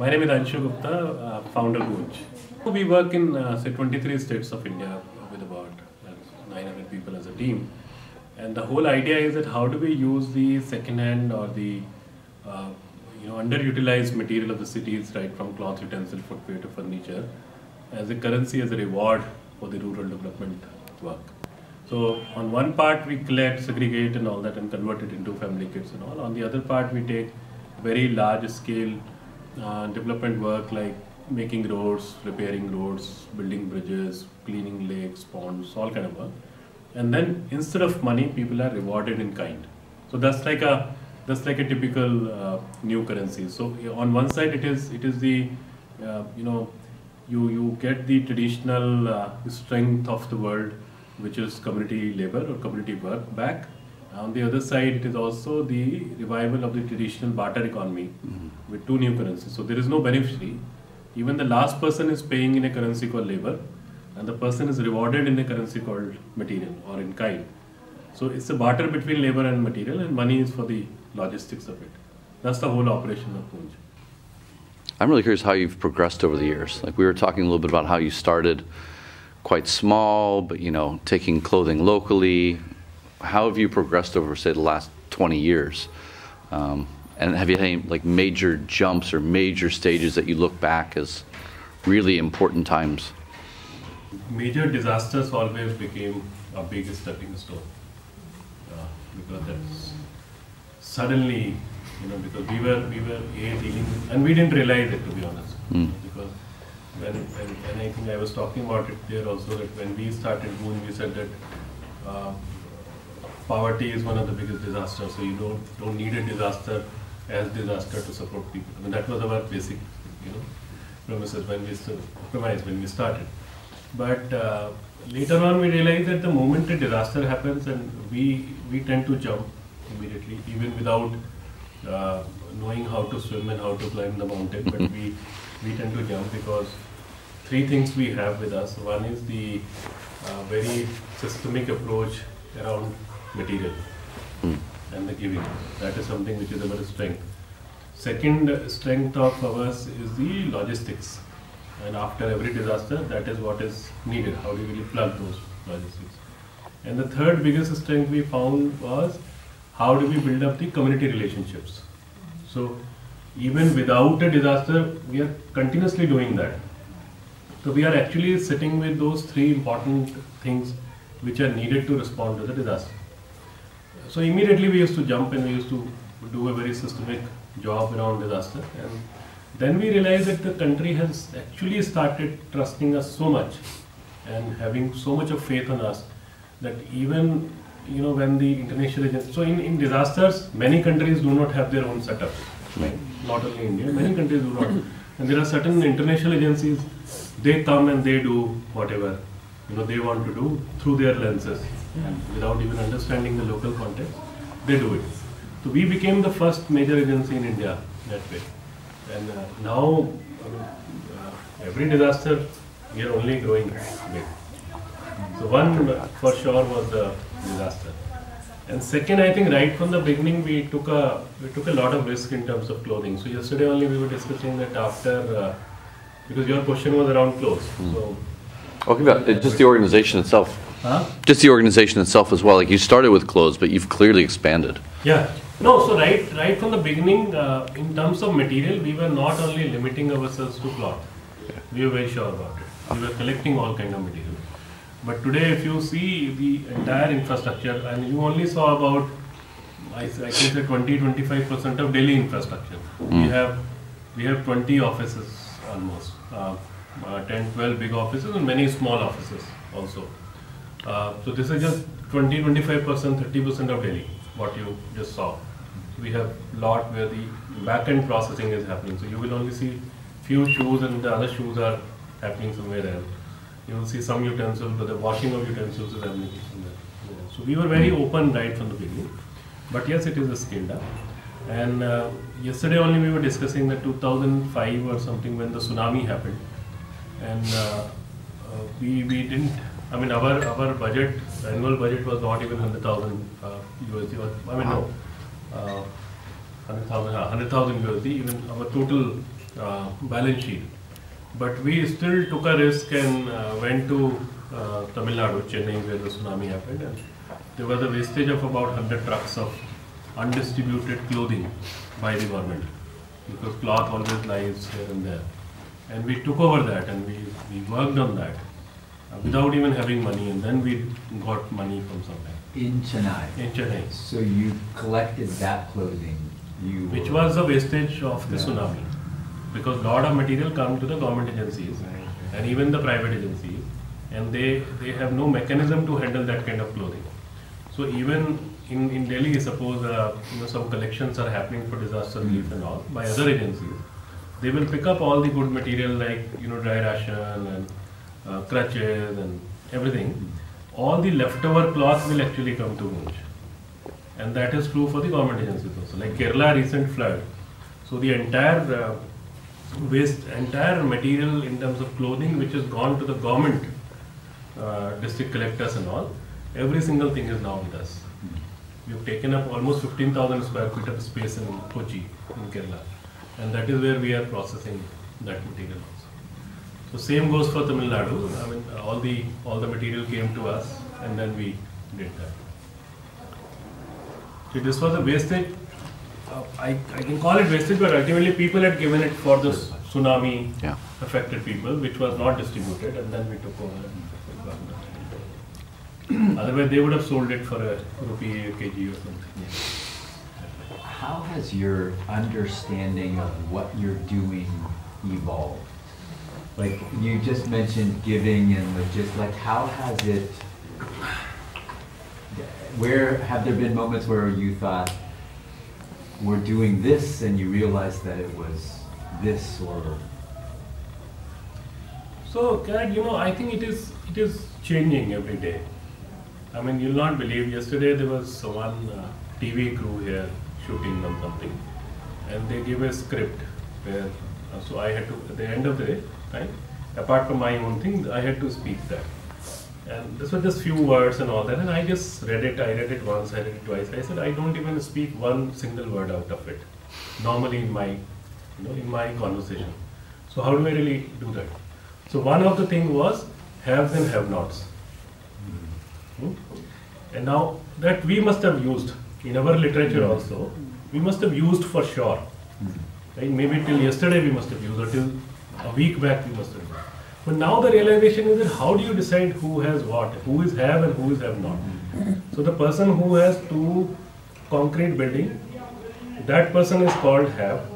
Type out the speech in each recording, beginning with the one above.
My name is Anshu Gupta, uh, founder Goonj. We work in uh, say 23 states of India with about uh, 900 people as a team. And the whole idea is that how do we use the second-hand or the uh, you know underutilized material of the cities, right from cloth, utensil, footwear to furniture, as a currency, as a reward for the rural development work. So on one part we collect, segregate, and all that, and convert it into family kits and all. On the other part we take very large scale uh, development work like making roads, repairing roads, building bridges, cleaning lakes, ponds, all kind of work. And then instead of money, people are rewarded in kind. So that's like a that's like a typical uh, new currency. So on one side, it is it is the uh, you know you you get the traditional uh, strength of the world, which is community labor or community work back. On the other side, it is also the revival of the traditional barter economy mm-hmm. with two new currencies. So there is no beneficiary. Even the last person is paying in a currency called labor, and the person is rewarded in a currency called material or in kind. So it's a barter between labor and material, and money is for the logistics of it. That's the whole operation of Goonj. I'm really curious how you've progressed over the years. Like we were talking a little bit about how you started quite small, but you know, taking clothing locally. How have you progressed over, say, the last 20 years? Um, and have you had any like major jumps or major stages that you look back as really important times? Major disasters always became a big stepping stone uh, because that's suddenly, you know, because we were we were a dealing and we didn't realize it to be honest. Mm. Because when, when when I think I was talking about it there also that when we started Goonj, we said that uh, poverty is one of the biggest disasters. So you don't don't need a disaster as disaster to support people. I mean that was our basic, you know, premises when we premise when we started. But uh, later on, we realized that the moment a disaster happens, and we we tend to jump immediately, even without uh, knowing how to swim and how to climb the mountain. But we we tend to jump because three things we have with us. One is the uh, very systemic approach around material hmm. and the giving. That is something which is our strength. Second strength of ours is the logistics. And after every disaster, that is what is needed. How do you really plug those logistics? And the third biggest strength we found was how do we build up the community relationships? So even without a disaster, we are continuously doing that. So we are actually sitting with those three important things which are needed to respond to the disaster. So immediately we used to jump and we used to do a very systemic job around disaster. And then we realized that the country has actually started trusting us so much and having so much of faith on us that even you know when the international agencies, so in, in disasters many countries do not have their own setup right? not only india many countries do not and there are certain international agencies they come and they do whatever you know they want to do through their lenses and without even understanding the local context they do it so we became the first major agency in india that way and uh, now uh, every disaster we are only growing big so one uh, for sure was the disaster. And second, I think right from the beginning we took a we took a lot of risk in terms of clothing. So yesterday only we were discussing that after uh, because your question was around clothes. So Okay, about just the organization itself. Huh? Just the organization itself as well. Like you started with clothes, but you've clearly expanded. Yeah. No, so right right from the beginning, uh, in terms of material, we were not only limiting ourselves to cloth. We were very sure about it. We were collecting all kind of material. But today, if you see the entire infrastructure, and you only saw about, I can say 20-25% of Delhi infrastructure. We have we have 20 offices almost, uh, uh, 10, 12 big offices and many small offices also. Uh, so this is just 20, 25 percent, 30 percent of Delhi, what you just saw. We have lot where the back end processing is happening. So you will only see few shoes and the other shoes are happening somewhere else. You will see some utensils, but the washing of utensils is happening somewhere. else. So we were very open right from the beginning. But yes, it is a scaled up. And uh, yesterday only we were discussing that 2005 or something when the tsunami happened, and uh, uh, we we didn't. I mean, our our budget, annual budget was not even 100,000 uh, USD. Or, I mean, no, uh, 100,000 uh, 100,000 USD. Even our total uh, balance sheet. But we still took a risk and uh, went to uh, Tamil Nadu, Chennai, where the tsunami happened. And there was a wastage of about 100 trucks of undistributed clothing by the government because cloth always lies here and there. And we took over that and we, we worked on that without even having money. And then we got money from somewhere In Chennai. in Chennai, So you collected that clothing. You which was the wastage of the Yeah. tsunami. Because a lot of material come to the government agencies and even the private agencies, and they, they have no mechanism to handle that kind of clothing. So even in, in Delhi, suppose uh, you know, some collections are happening for disaster relief and all by other agencies, they will pick up all the good material like you know dry ration and uh, crutches and everything. All the leftover cloth will actually come to Goonj. And that is true for the government agencies also. Like Kerala recent flood, so the entire uh, waste, entire material in terms of clothing which has gone to the government, uh, district collectors and all, every single thing is now with us. We have taken up almost 15,000 square feet of space in Kochi, in Kerala, and that is where we are processing that material. So same goes for Tamil Nadu. I mean, all the all the material came to us, and then we did that. So this was a wastage. Uh, I, I can call it wastage, but ultimately people had given it for the tsunami Yeah. affected people, which was not distributed, and then we took over. and Otherwise, they would have sold it for a rupee a kg or something. How has your understanding of what you're doing evolved? Like you just mentioned giving and just like how has it? Where have there been moments where you thought we're doing this and you realized that it was this or So, Karen, you know, I think it is it is changing every day. I mean, you'll not believe. Yesterday there was one uh, TV crew here shooting on something, and they gave a script where. Uh, so I had to at the end of the day, right? Apart from my own thing, I had to speak that. And this was just few words and all that, and I just read it. I read it once, I read it twice. I said I don't even speak one single word out of it. Normally in my, you know, in my conversation. So how do I really do that? So one of the thing was haves and have-nots. Hmm? And now that we must have used in our literature also, we must have used for sure. Right? Maybe till yesterday we must have used, or till a week back we must have used. But now the realization is that how do you decide who has what, who is have and who is have not? So the person who has two concrete building, that person is called have.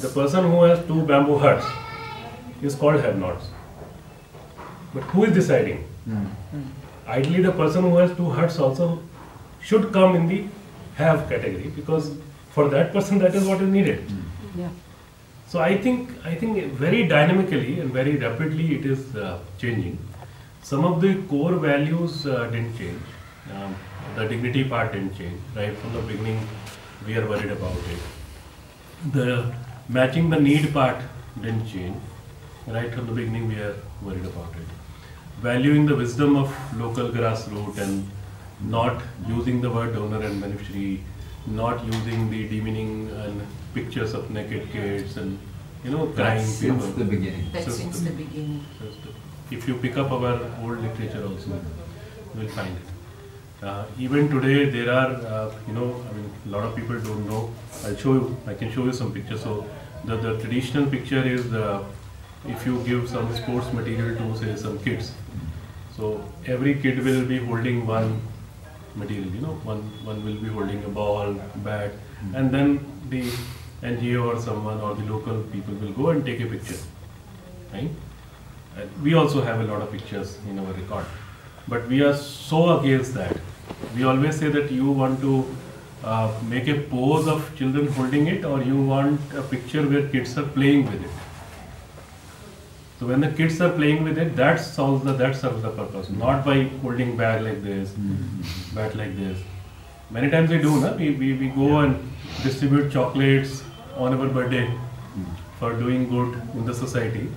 The person who has two bamboo huts is called have nots. But who is deciding? Hmm. Ideally, the person who has two huts also should come in the have category because for that person that is what is needed. Hmm. Yeah. So I think I think very dynamically and very rapidly it is uh, changing. Some of the core values uh, didn't change. Um, the dignity part didn't change. Right from the beginning, we are worried about it. The matching the need part didn't change. Right from the beginning, we are worried about it. Valuing the wisdom of local grassroots and not using the word donor and beneficiary, not using the demeaning and pictures of naked kids and you know crying that's people. since the beginning? That's So- since the beginning. If you pick up our old literature also, you will find it. Uh, even today, there are, uh, you know, I mean, a lot of people don't know. I'll show you, I can show you some pictures. So, the, the traditional picture is uh, if you give some sports material to, say, some kids. So, every kid will be holding one material, you know, one, one will be holding a ball, bat, and then the NGO or someone or the local people will go and take a picture, right? And we also have a lot of pictures in our record, but we are so against that. We always say that you want to uh, make a pose of children holding it, or you want a picture where kids are playing with it. So when the kids are playing with it, that solves the that serves the purpose, not by holding bag like this, bat like this. Many times we do, na? We, we, we go and distribute chocolates on our birthday for doing good in the society.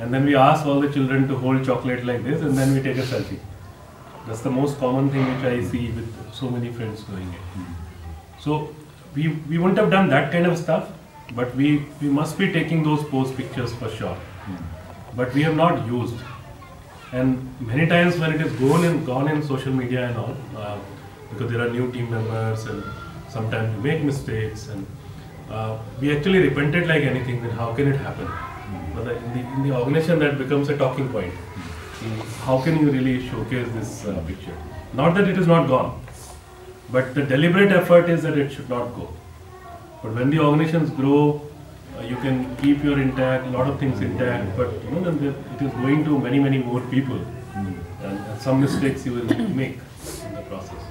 And then we ask all the children to hold chocolate like this and then we take a selfie. That's the most common thing which I see with so many friends doing it. So we, we wouldn't have done that kind of stuff, but we, we must be taking those post pictures for sure. But we have not used. And many times when it is gone in, gone in social media and all, uh, because there are new team members and sometimes we make mistakes and uh, we actually repented like anything then how can it happen? But the- in the, in the organization that becomes a talking point. Mm, How can you really showcase this uh, picture? Not that it is not gone, but the deliberate effort is that it should not go. But when the organizations grow, uh, you can keep your intact, a lot of things intact, but you know, then the- it is going to many, many more people. And, and some mistakes you will make in the process.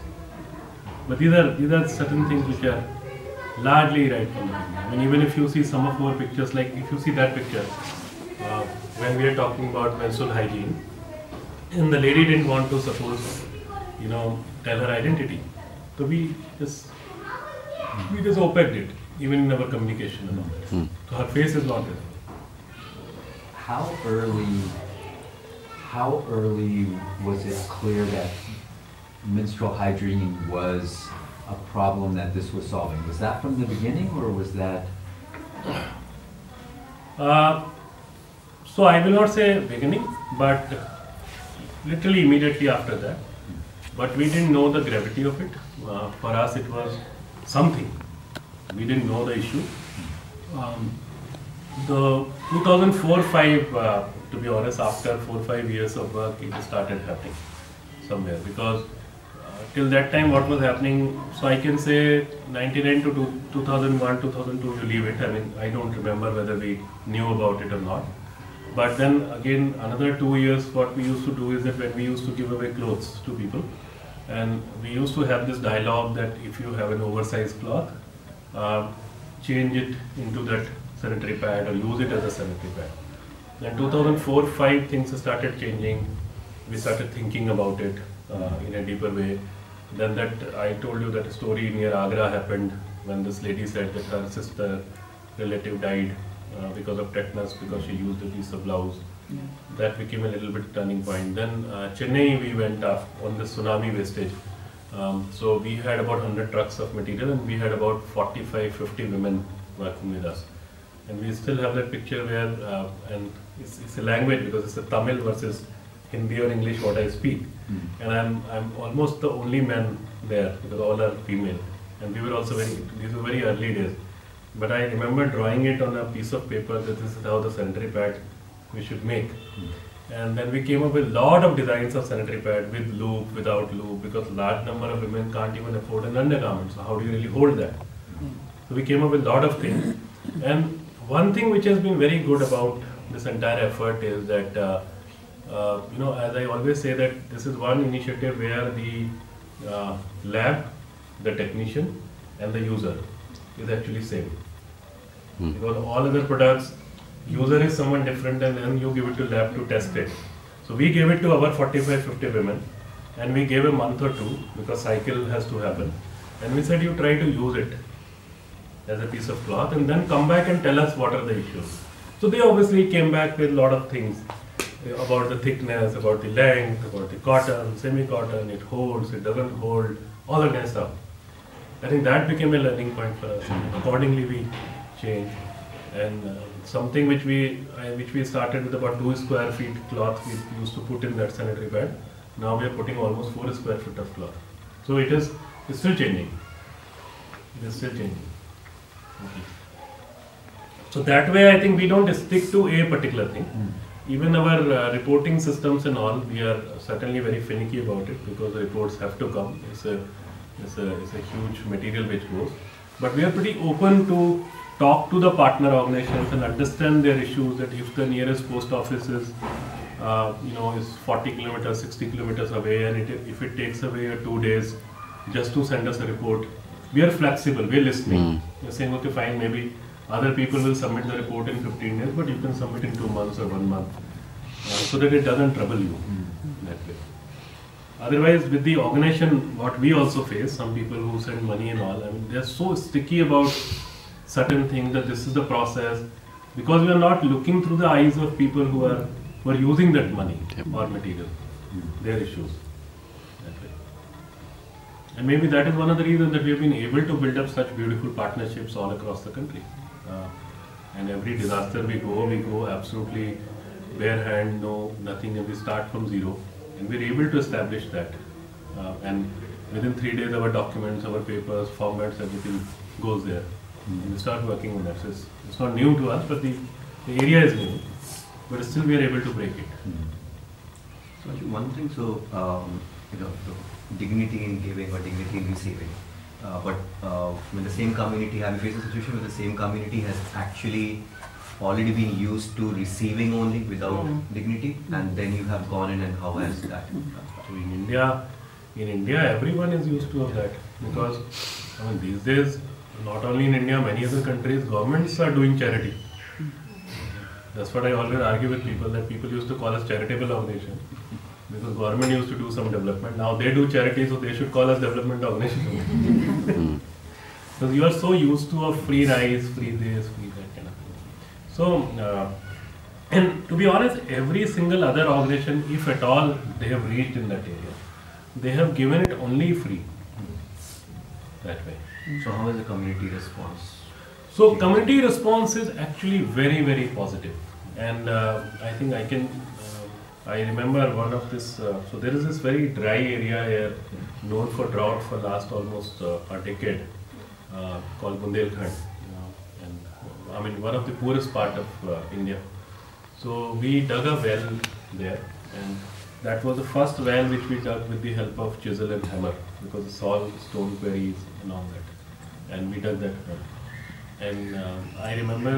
But these are, these are certain things which are largely right from the beginning. I mean, even if you see some of our pictures, like if you see that picture, uh, when we are talking about menstrual hygiene, and the lady didn't want to suppose, you know, tell her identity. So we just we just opaqued it, even in our communication and all that. So her face is not there. How early, how early was it clear that menstrual hygiene was a problem that this was solving? Was that from the beginning or was that? Uh, so I will not say beginning, but literally immediately after that. But we didn't know the gravity of it. Uh, for us, it was something. We didn't know the issue. Um, the 2004-5, uh, to be honest, after four five years of work, it started happening somewhere because till that time, what was happening? So I can say 99 to 2001, 2002, you leave it. I mean, I don't remember whether we knew about it or not. But then again, another two years, what we used to do is that when we used to give away clothes to people, and we used to have this dialogue that if you have an oversized cloth, uh, change it into that sanitary pad or use it as a sanitary pad. Then 2004-5 things started changing. We started thinking about it uh, in a deeper way. Then that I told you that story near Agra happened when this lady said that her sister relative died uh, because of tetanus because she used a piece of blouse. That became a little bit turning point. Then uh, Chennai we went up on the tsunami wastage. Um, so we had about 100 trucks of material and we had about 45, 50 women working with us. And we still have that picture where, uh, and it's, it's a language because it's a Tamil versus Hindi or English what I speak. Hmm. And I'm, I'm almost the only man there because all are female. And we were also very, these were very early days. But I remember drawing it on a piece of paper that this is how the sanitary pad we should make. Hmm. And then we came up with a lot of designs of sanitary pad with loop, without loop, because large number of women can't even afford an undergarment. So how do you really hold that? Hmm. So we came up with a lot of things. And one thing which has been very good about this entire effort is that, uh, uh, you know, as I always say that this is one initiative where the uh, lab, the technician and the user is actually same. Because all other products, user is someone different and then you give it to lab to test it. So we gave it to our 45, 50 women and we gave a month or two because cycle has to happen. And we said you try to use it as a piece of cloth and then come back and tell us what are the issues. So they obviously came back with a lot of things about the thickness, about the length, about the cotton, semi-cotton, it holds, it doesn't hold, all that kind of stuff. I think that became a learning point for us. Accordingly, we changed. And uh, something which we I, which we started with about two square feet cloth we used to put in that sanitary pad. Now we are putting almost four square feet of cloth. So it is it's still changing. It is still changing. So that way, I think we don't stick to a particular thing. Even our uh, reporting systems and all, we are certainly very finicky about it because the reports have to come. It's a, it's a, it's a huge material which goes. But we are pretty open to talk to the partner organizations and understand their issues. That if the nearest post office is, uh, you know, is 40 kilometers, 60 kilometers away, and it, if it takes away two days just to send us a report, we are flexible. We are listening. We're saying, okay, fine, maybe other people will submit the report in 15 days, but you can submit in two months or one month, uh, so that it doesn't trouble you that way. Otherwise, with the organization, what we also face, some people who send money and all, I mean, they're so sticky about certain things that this is the process, because we are not looking through the eyes of people who are who are using that money or material, their issues. That way. And maybe that is one of the reasons that we have been able to build up such beautiful partnerships all across the country. Uh, and every disaster we go, we go absolutely bare hand, no nothing, and we start from zero. And we're able to establish that. Uh, and within three days, our documents, our papers, formats, everything goes there. And we start working on that. So it's, it's not new to us, but the, the area is new. But still, we are able to break it. So one thing, so um, you know, the dignity in giving or dignity in receiving. Uh, but uh, when the same community, have you faced a situation where the same community has actually already been used to receiving only without Mm. dignity, and then you have gone in and how has that? So in India, in India, everyone is used to of that because I mean these days, not only in India, many other countries, governments are doing charity. That's what I always argue with people that people used to call us charitable organization because government used to do some development. Now they do charity, so they should call us development organization. because you are so used to of free rice, free this, free that kind of thing. So. Uh, and to be honest, every single other organization, if at all they have reached in that area, they have given it only free. That way. So how is the community response? So community response is actually very very positive. positive, and uh, I think I can. I remember one of this. Uh, so there is this very dry area here, known for drought for last almost uh, a decade, uh, called Bundelkhand, uh, and uh, I mean one of the poorest part of uh, India. So we dug a well there, and that was the first well which we dug with the help of chisel and hammer because it's all stone quarries and all that, and we dug that well. And I remember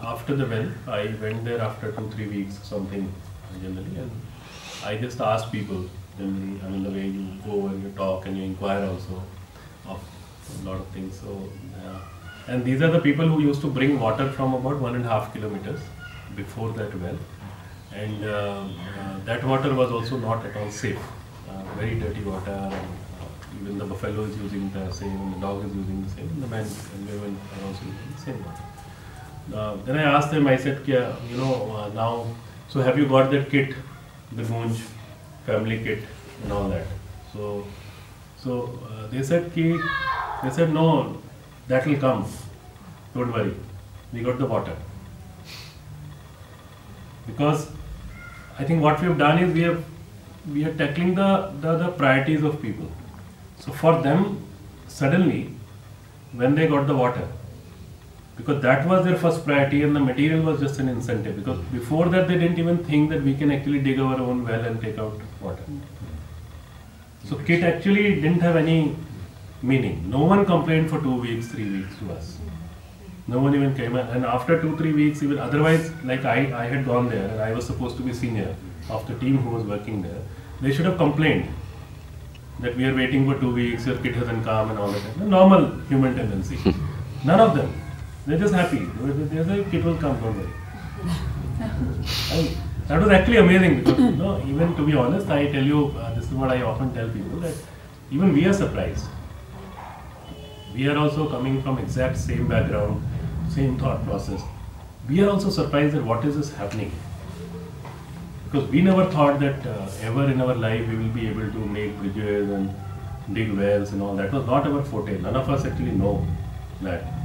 after the well, I went there after two three weeks something generally, and I just ask people generally. I mean the way you go and you talk and you inquire also of a lot of things. So. Uh, and these are the people who used to bring water from about one and a half kilometers before that well. And uh, uh, that water was also not at all safe. Uh, very dirty water. Even the buffalo is using the same, the dog is using the same, and the men and women are also using the same water. Uh, then I asked them, I said, yeah, you know, uh, now, so have you got that kit, the Goonj family kit and all that? So, so uh, they said, ki, they said, no, that will come. Don't worry. We got the water. Because I think what we have done is we have we are tackling the, the, the priorities of people. So for them, suddenly, when they got the water, because that was their first priority and the material was just an incentive. Because before that, they didn't even think that we can actually dig our own well and take out water. So kit actually didn't have any meaning. No one complained for two weeks, three weeks to us. No one even came. And after two, three weeks, even otherwise, like I, I had gone there and I was supposed to be senior of the team who was working there, they should have complained that we are waiting for two weeks, your kit hasn't come and all that. The normal human tendency. None of them. They're just happy. They say, kit will come, don't. That was actually amazing because, you know, even to be honest, I tell you, uh, this is what I often tell people that even we are surprised. We are also coming from exact same background, same thought process. We are also surprised that what is this happening. Because we never thought that uh, ever in our life we will be able to make bridges and dig wells and all that. was not our forte. None of us actually know that.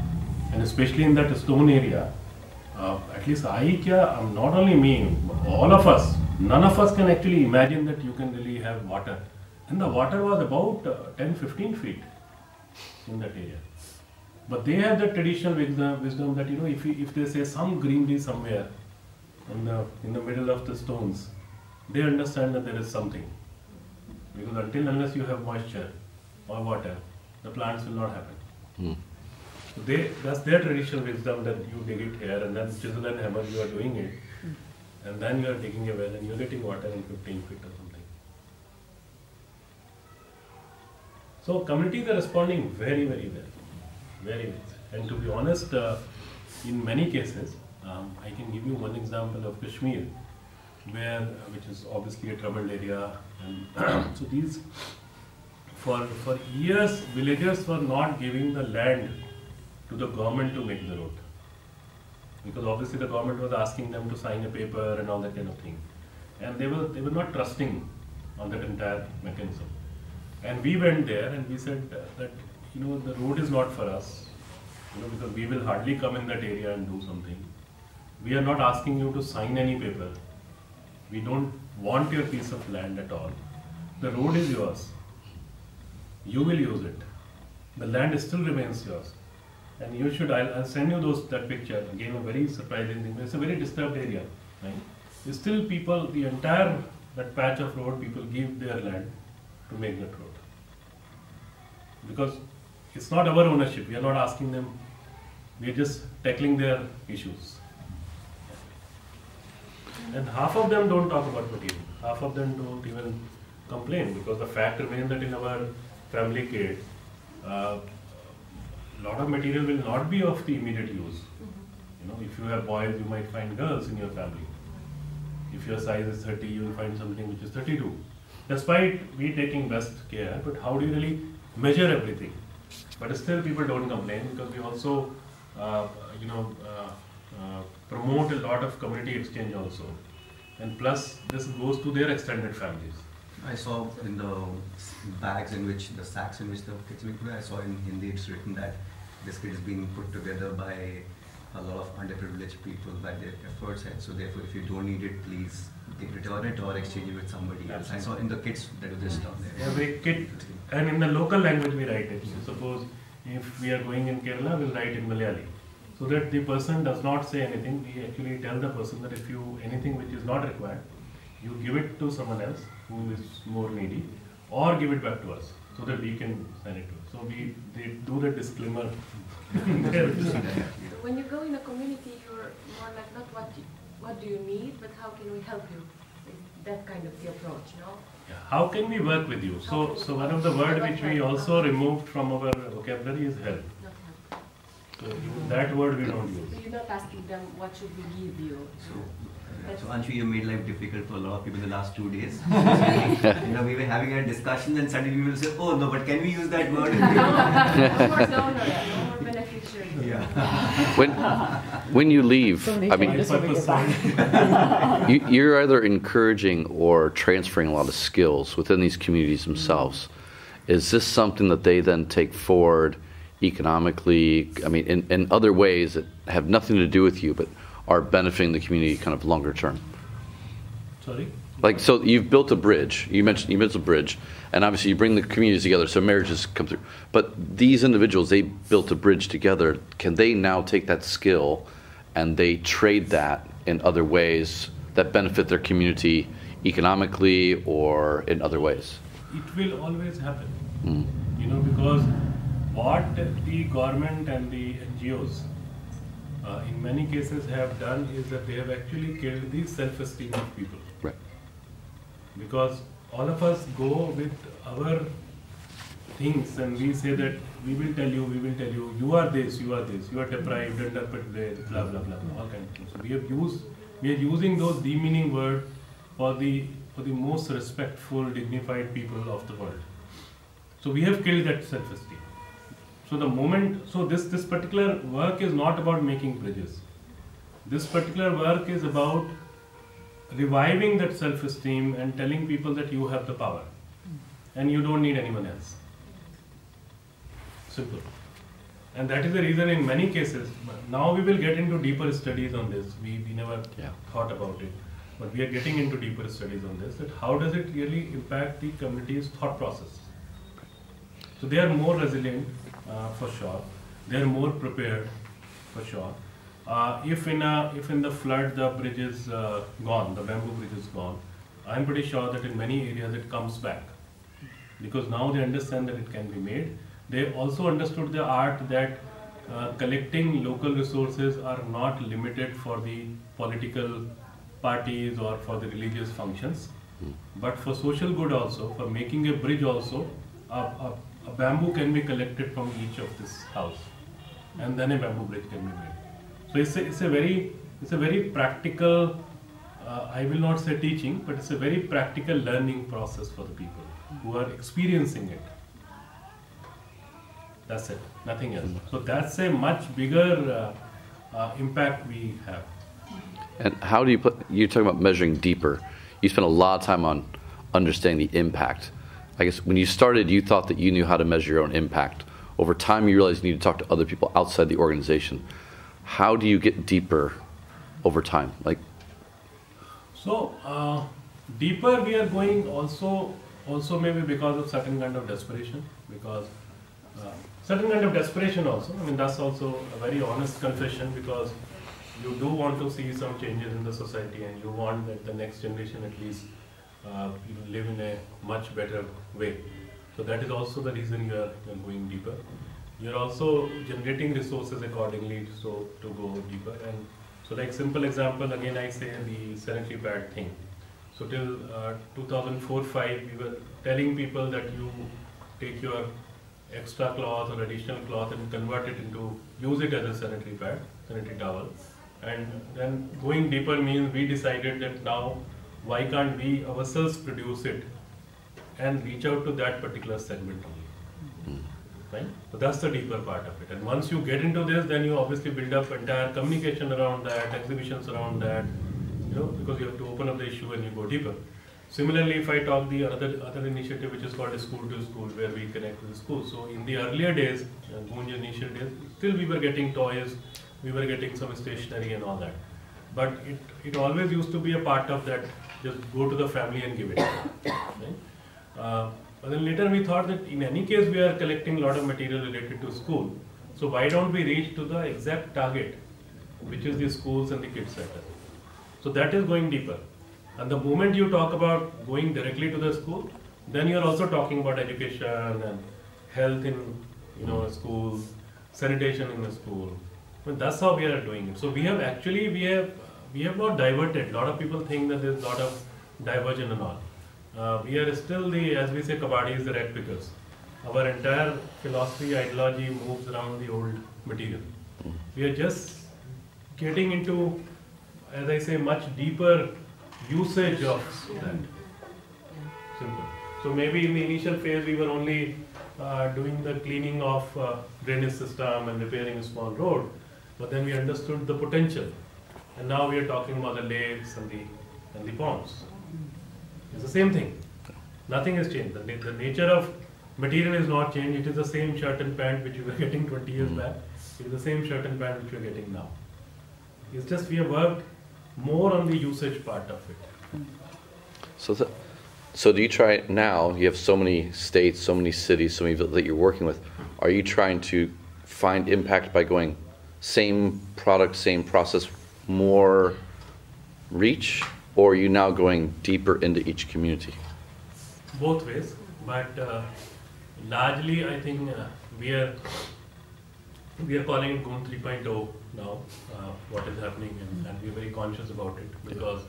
And especially in that stone area, uh, at least I, kya, um, not only me, all of us, none of us can actually imagine that you can really have water. And the water was about uh, 10 15 feet in that area. But they have the traditional wisdom, that you know if, if they say some greenery somewhere in the in the middle of the stones, they understand that there is something. Because until unless you have moisture or water, the plants will not happen. Hmm. So they that's their traditional wisdom that you dig it here and then chisel and hammer you are doing it, and then you are digging a well and you are getting water in 15 feet or something. So communities are responding very, very well, very well. And to be honest, uh, in many cases, um, I can give you one example of Kashmir, where uh, which is obviously a troubled area, and so these for for years villagers were not giving the land to the government to make the road because obviously the government was asking them to sign a paper and all that kind of thing, and they were they were not trusting on that entire mechanism. And we went there and we said that you know the road is not for us. You know, because we will hardly come in that area and do something. We are not asking you to sign any paper. We don't want your piece of land at all. The road is yours. You will use it. The land still remains yours. And you should, I'll, I'll send you those, that picture, again, a very surprising thing, it's a very disturbed area, right? Still people, the entire, that patch of road, people give their land to make that road. Because it's not our ownership, we are not asking them, we are just tackling their issues. And half of them don't talk about material, half of them don't even complain, because the fact remains that in our family case, uh, lot of material will not be of the immediate use. You know, if you have boys, you might find girls in your family. If your size is 30, you will find something which is 32. Despite we taking best care, but how do you really measure everything? But still, people don't complain because we also, uh, you know, uh, uh, promote a lot of community exchange also, and plus this goes to their extended families. I saw in the bags in which the sacks in which the kids put. I saw in Hindi it's written that this kit is being put together by a lot of underprivileged people by their efforts, and so therefore, if you don't need it, please return it or exchange it with somebody else. I saw in the kits that was just down there. Every kit, and in the local language we write it. So suppose if we are going in Kerala, we'll write in Malayali. So that the person does not say anything, we actually tell the person that if you, anything which is not required, you give it to someone else who is more needy, or give it back to us, so that we can send it to. So we, they do the disclaimer. When you go in a community, you're more like not what you, what do you need, but how can we help you? It's that kind of the approach, no? Yeah, How can we work with you? So, so one of the word which we also removed from our vocabulary is help. Not help. So that word we don't use. So you're not asking them what should we give you. So, so Anshu, you made life difficult for a lot of people in the last two days. you know, we were having a discussion, and suddenly we will say, "Oh no, but can we use that word?" No, no more donor, no more yeah. When, when you leave, I mean, Just over here. you, you're either encouraging or transferring a lot of skills within these communities themselves. Is this something that they then take forward economically? I mean, in, in other ways that have nothing to do with you, but are benefiting the community kind of longer term? Sorry? Like, so you've built a bridge. You mentioned you built a bridge, and obviously you bring the communities together, so marriages come through. But these individuals, they built a bridge together. Can they now take that skill and they trade that in other ways that benefit their community economically or in other ways? It will always happen. Mm. You know, because what the government and the NGOs uh, in many cases have done is that they have actually killed the self-esteem of people. Right. Because all of us go with our things and we say that we will tell you, we will tell you, you are this, you are this, you are deprived, underprivileged, blah blah blah, blah all kind of things. So we have used, we are using those demeaning words for the for the most respectful, dignified people of the world. So we have killed that self-esteem. So the moment, so this this particular work is not about making bridges. This particular work is about reviving that self-esteem and telling people that you have the power, and you don't need anyone else. Simple. And that is the reason in many cases, now we will get into deeper studies on this. We, we never Yeah. thought about it. But we are getting into deeper studies on this, that how does it really impact the community's thought process? So they are more resilient, uh, for sure. They are more prepared, for sure. Uh, if in a, if in the flood the bridge is uh, gone, the bamboo bridge is gone, I'm pretty sure that in many areas it comes back because now they understand that it can be made. They also understood the art that uh, collecting local resources are not limited for the political parties or for the religious functions, but for social good also, for making a bridge also, a, a, a bamboo can be collected from each of this house, and then a bamboo bridge can be made. So it's a, it's a very it's a very practical. Uh, I will not say teaching, but it's a very practical learning process for the people who are experiencing it. That's it, nothing else. So that's a much bigger uh, uh, impact we have. And how do you put, you're talking about measuring deeper. You spend a lot of time on understanding the impact. I guess when you started, you thought that you knew how to measure your own impact. over time you realize you need to talk to other people outside the organization. How do you get deeper over time? Like, So uh, deeper we are going also also maybe because of certain kind of desperation because uh, certain kind of desperation also. I mean that's also a very honest confession because you do want to see some changes in the society and you want that the next generation at least uh, you live in a much better way. So that is also the reason you are, you are going deeper. You are also generating resources accordingly so to go deeper and so like simple example again I say the sanitary pad thing. So till uh, 2004-5 we were telling people that you take your extra cloth or additional cloth and convert it into use it as a sanitary pad, sanitary towel. And then going deeper means we decided that now why can't we ourselves produce it and reach out to that particular segment only. Right? So that's the deeper part of it. And once you get into this, then you obviously build up entire communication around that, exhibitions around that, you know, because you have to open up the issue and you go deeper. Similarly, if I talk the other other initiative which is called a school to school, where we connect with the school. So in the earlier days, uh, initial days, still we were getting toys, we were getting some stationery and all that. But it, it always used to be a part of that, just go to the family and give it. Right? Uh, but then later we thought that in any case we are collecting a lot of material related to school. So why don't we reach to the exact target, which is the schools and the kids center. So that is going deeper. And the moment you talk about going directly to the school, then you're also talking about education and health in you know school, sanitation in the school. But that's how we are doing it. So we have actually we have we have not diverted. A lot of people think that there's a lot of diversion and all. Uh, we are still the, as we say, kabaddi is the red pickers. Our entire philosophy, ideology moves around the old material. We are just getting into, as I say, much deeper usage of that. Simple. So maybe in the initial phase, we were only uh, doing the cleaning of uh, drainage system and repairing a small road, but then we understood the potential, and now we are talking about the lakes and the and the ponds. It's the same thing. Nothing has changed. The, the nature of material is not changed. It is the same shirt and pant which we were getting 20 years hmm. back. It is the same shirt and pant which we are getting now. It's just we have worked more on the usage part of it. so, so do you try now? You have so many states, so many cities, so many that you're working with. Are you trying to find impact by going same product, same process, more reach, or are you now going deeper into each community? both ways, but uh, largely I think uh, we are we are calling it Goonj 3.0 now. Uh, what is happening, and, and we are very conscious about it because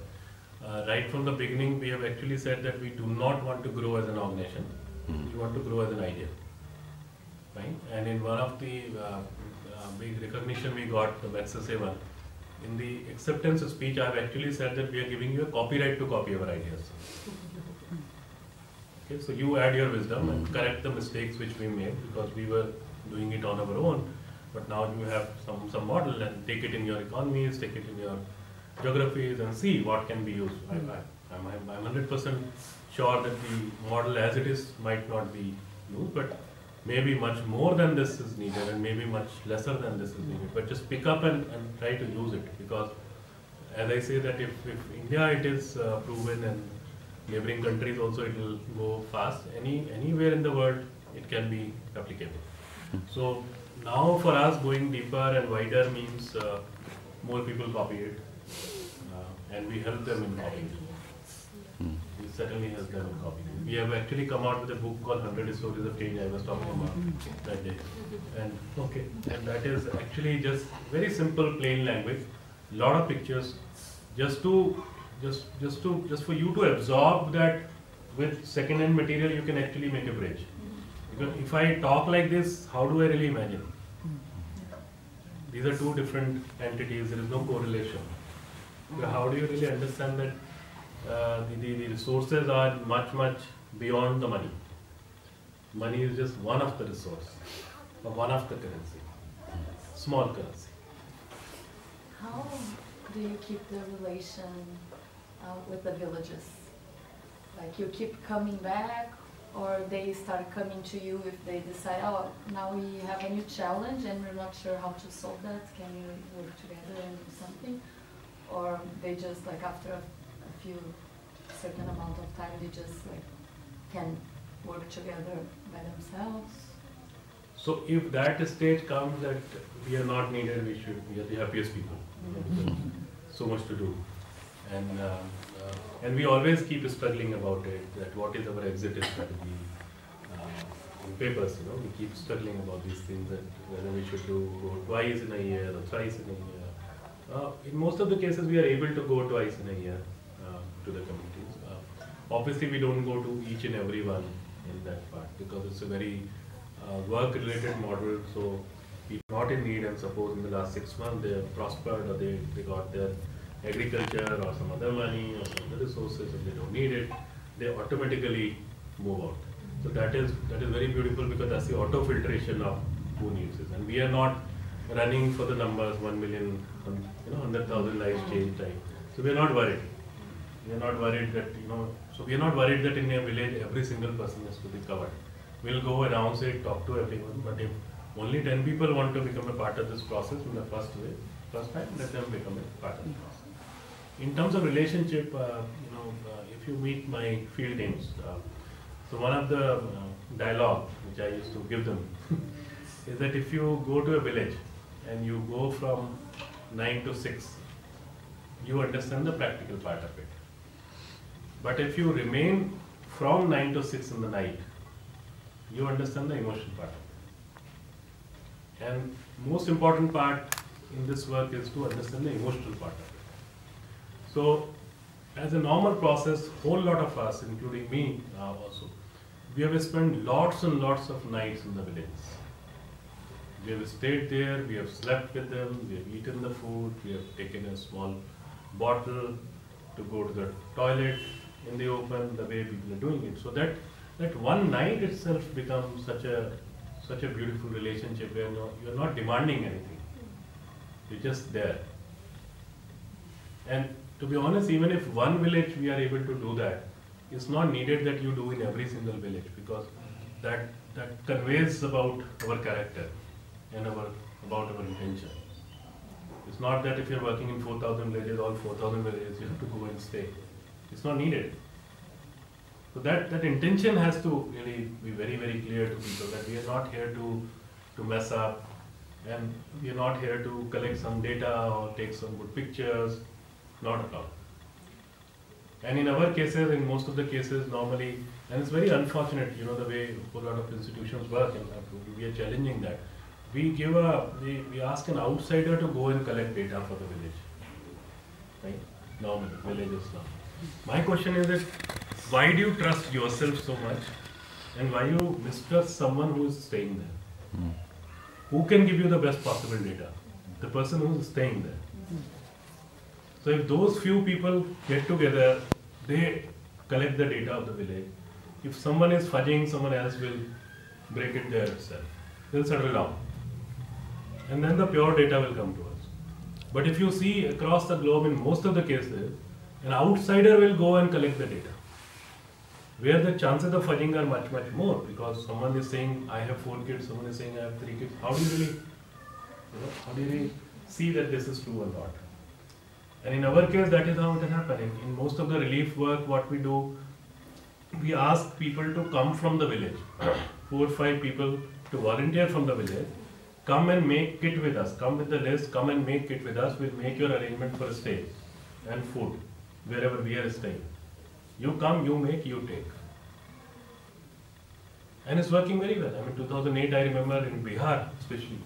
uh, right from the beginning we have actually said that we do not want to grow as an organization. We want to grow as an idea, right? And in one of the uh, uh, big recognition we got, the Magsaysay, in the acceptance of speech, I have actually said that we are giving you a copyright to copy our ideas. Okay, so you add your wisdom and hmm. correct the mistakes which we made because we were doing it on our own. But now you have some, some model and take it in your economies, take it in your geographies and see what can be used. I, hmm. I, I'm, I'm, I'm 100% sure that the model as it is might not be used, but maybe much more than this is needed and maybe much lesser than this is needed. But just pick up and, and try to use it because as I say that if, if India it is uh, proven and neighboring countries also it will go fast. Any anywhere in the world it can be applicable. So now for us going deeper and wider means uh, more people copy it, uh, and we help them in copying. Certainly help them in copying. We have actually come out with a book called 100 Stories of Change. I was talking about mm-hmm. that day, mm-hmm. and okay, and that is actually just very simple, plain language, lot of pictures, just to just just to just for you to absorb that with second-hand material you can actually make a bridge. Mm-hmm. Because if I talk like this, how do I really imagine? These are two different entities. There is no correlation. So how do you really understand that uh, the, the, the resources are much much beyond the money? Money is just one of the resource, or one of the currency, small currency. How do you keep the relation uh, with the villages? Like you keep coming back, or they start coming to you if they decide, oh, now we have a new challenge and we're not sure how to solve that, can we work together and do something? Or they just like after a few certain amount of time, they just like can work together by themselves? So if that stage comes that we are not needed, we should, we are the happiest people. So much to do. And, um, uh, and we always keep struggling about it, that what is our exit strategy. Uh, in papers, you know, we keep struggling about these things, that whether we should do go twice in a year or thrice in a year. Uh, in most of the cases, we are able to go twice in a year uh, to the communities. Uh, obviously, we don't go to each and every one in that part because it's a very uh, work-related model. So people not in need, and suppose in the last six months they have prospered or they, they got their agriculture or some other money or some other resources and they don't need it, they automatically move out. So that is that is very beautiful because that's the auto filtration of who needs it. And we are not running for the numbers one million, you know, hundred thousand lives change time. So we are not worried. We are not worried that you know. So we are not worried that in a village every single person has to be covered. We'll go announce it, talk to everyone. But if only ten people want to become a part of this process in the first way, first time, let them become a part of the process. In terms of relationship, uh, you know, uh, if you meet my field teams, uh, so one of the uh, dialogue which I used to give them is that if you go to a village and you go from nine to six, you understand the practical part of it. But if you remain from nine to six in the night, you understand the emotional part of it. And most important part in this work is to understand the emotional part of it. So, as a normal process, whole lot of us, including me uh, also, we have spent lots and lots of nights in the villages. We have stayed there, we have slept with them, we have eaten the food, we have taken a small bottle to go to the toilet in the open, the way people are doing it. So that that one night itself becomes such a such a beautiful relationship where no, you're not demanding anything. You're just there. And to be honest, even if one village we are able to do that, it's not needed that you do in every single village because that that conveys about our character and our about our intention. It's not that if you're working in 4,000 villages, all 4,000 villages, you have to go and stay. It's not needed. So that, that intention has to really be very, very clear to people that we are not here to, to mess up and we are not here to collect some data or take some good pictures, not at all. And in our cases, in most of the cases, normally, and it's very unfortunate, you know, the way a lot of institutions work, and we are challenging that. We give a, we, we ask an outsider to go and collect data for the village, right? Normally, villages now. My question is that why do you trust yourself so much, and why you mistrust someone who is staying there? Who can give you the best possible data? The person who is staying there. So if those few people get together, they collect the data of the village. If someone is fudging, someone else will break it there itself. They'll settle down. And then the pure data will come to us. But if you see across the globe, in most of the cases, an outsider will go and collect the data. Where the chances of fudging are much, much more because someone is saying, I have four kids, someone is saying, I have three kids. How do you really, you know, how do you really see that this is true or not? And in our case, that is how it is happening. In most of the relief work, what we do, we ask people to come from the village. Four or five people to volunteer from the village. Come and make kit with us. Come with the list. Come and make kit with us. We'll make your arrangement for a stay and food wherever we are staying. You come, you make, you take. And it's working very well. I mean, 2008, I remember in Bihar, especially,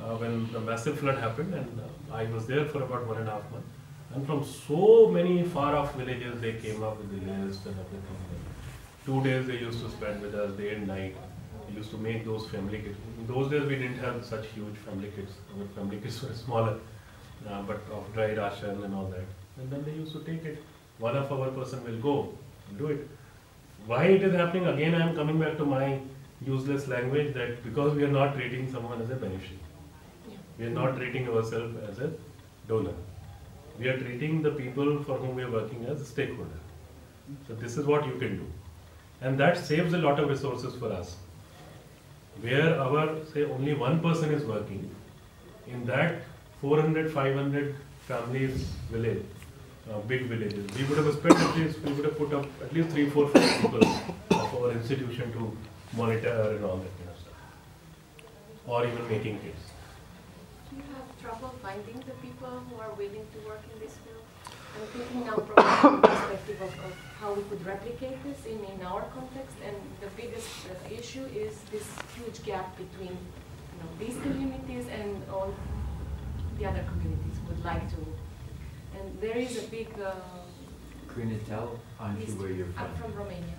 uh, when the massive flood happened, and uh, I was there for about one and a half months. And from so many far off villages, they came up with the list and everything. Two days they used to spend with us, day and night. Used to make those family kits. In those days, we didn't have such huge family kits. Our family kits were smaller, uh, but of dry ration and all that. And then they used to take it. One of our person will go and do it. Why it is happening? Again, I am coming back to my useless language that because we are not treating someone as a beneficiary. We are not treating ourselves as a donor. We are treating the people for whom we are working as a stakeholder. So this is what you can do. And that saves a lot of resources for us. Where our, say, only one person is working, in that 400, 500 families village, uh, big villages, we would have spent at least, we would have put up at least three, four, five people of our institution to monitor and all that kind of stuff. Or even making kits. Do you have trouble finding the people who are willing to work in this field? I'm thinking now from the perspective of, of how we could replicate this in, in our context, and the biggest uh, issue is this huge gap between you know, these communities and all the other communities would like to. And there is a big. Uh, Karina, tell Anshu dis- where you're from. I'm from Romania.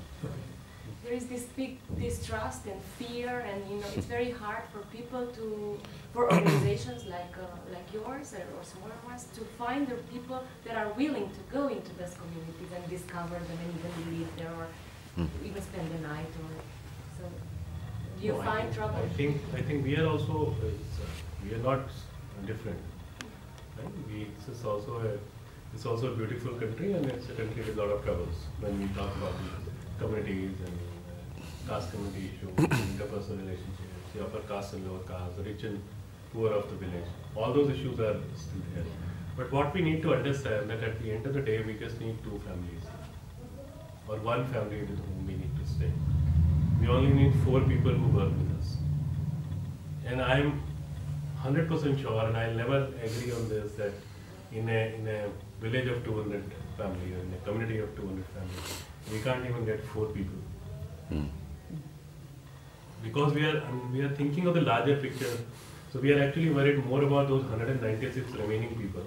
There is this big distrust and fear, and you know it's very hard for people to, for organizations like uh, like yours or, or smaller ones, to find the people that are willing to go into those communities and discover them and even live there or Hmm. even spend the night or so. Do you No, I find think- trouble? I think, I think we are also, uh, uh, we are not different. Right? We, this is also a, it's also a beautiful country and it's a country with a lot of troubles when we talk about the communities and uh, caste community issues, interpersonal relationships, the upper caste and lower caste, the rich and poor of the village. All those issues are still there. But what we need to understand that at the end of the day, we just need two families or one family with whom we need to stay. We only need four people who work with us. And I'm 100% sure, and I'll never agree on this, that in a, in a village of 200 family or in a community of 200 families, we can't even get four people. Hmm. Because we are, I mean, we are thinking of the larger picture, so we are actually worried more about those 196 remaining people.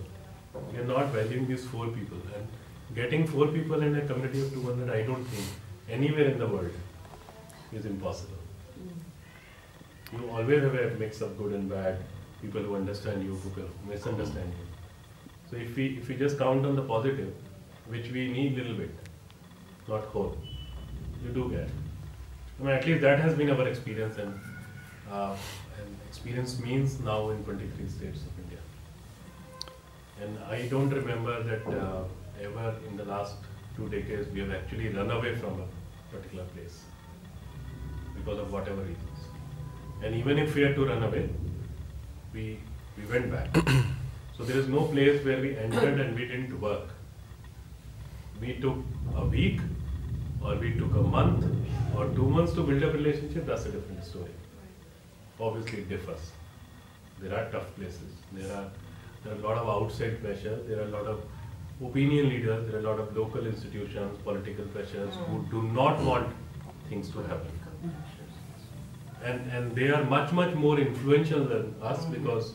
We are not valuing these four people. And getting four people in a community of 200, I don't think anywhere in the world is impossible. You always have a mix of good and bad, people who understand you, people who misunderstand you. So if we if we just count on the positive, which we need little bit, not whole, you do get. I mean, at least that has been our experience, and uh, and experience means now in 23 states of India. And I don't remember that uh, ever in the last two decades we have actually run away from a particular place because of whatever reasons. And even if we had to run away, we, we went back. so there is no place where we entered and we didn't work. We took a week, or we took a month, or two months to build up relationship, that's a different story. Obviously it differs. There are tough places. There are there are a lot of outside pressure. There are a lot of opinion leaders. There are a lot of local institutions, political pressures who hmm. do not want things to happen. And and they are much much more influential than us because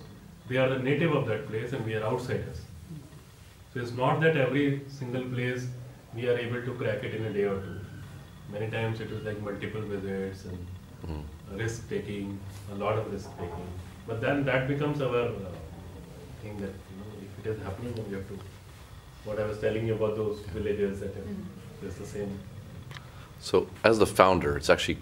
they are the native of that place and we are outsiders. So it's not that every single place we are able to crack it in a day or two. Many times it is like multiple visits and Hmm. risk taking, a lot of risk taking. But then that becomes our uh, thing that you know if it is happening, then we have to. What I was telling you about those villages that Mm-hmm. it's the same. So, as the founder, it's actually,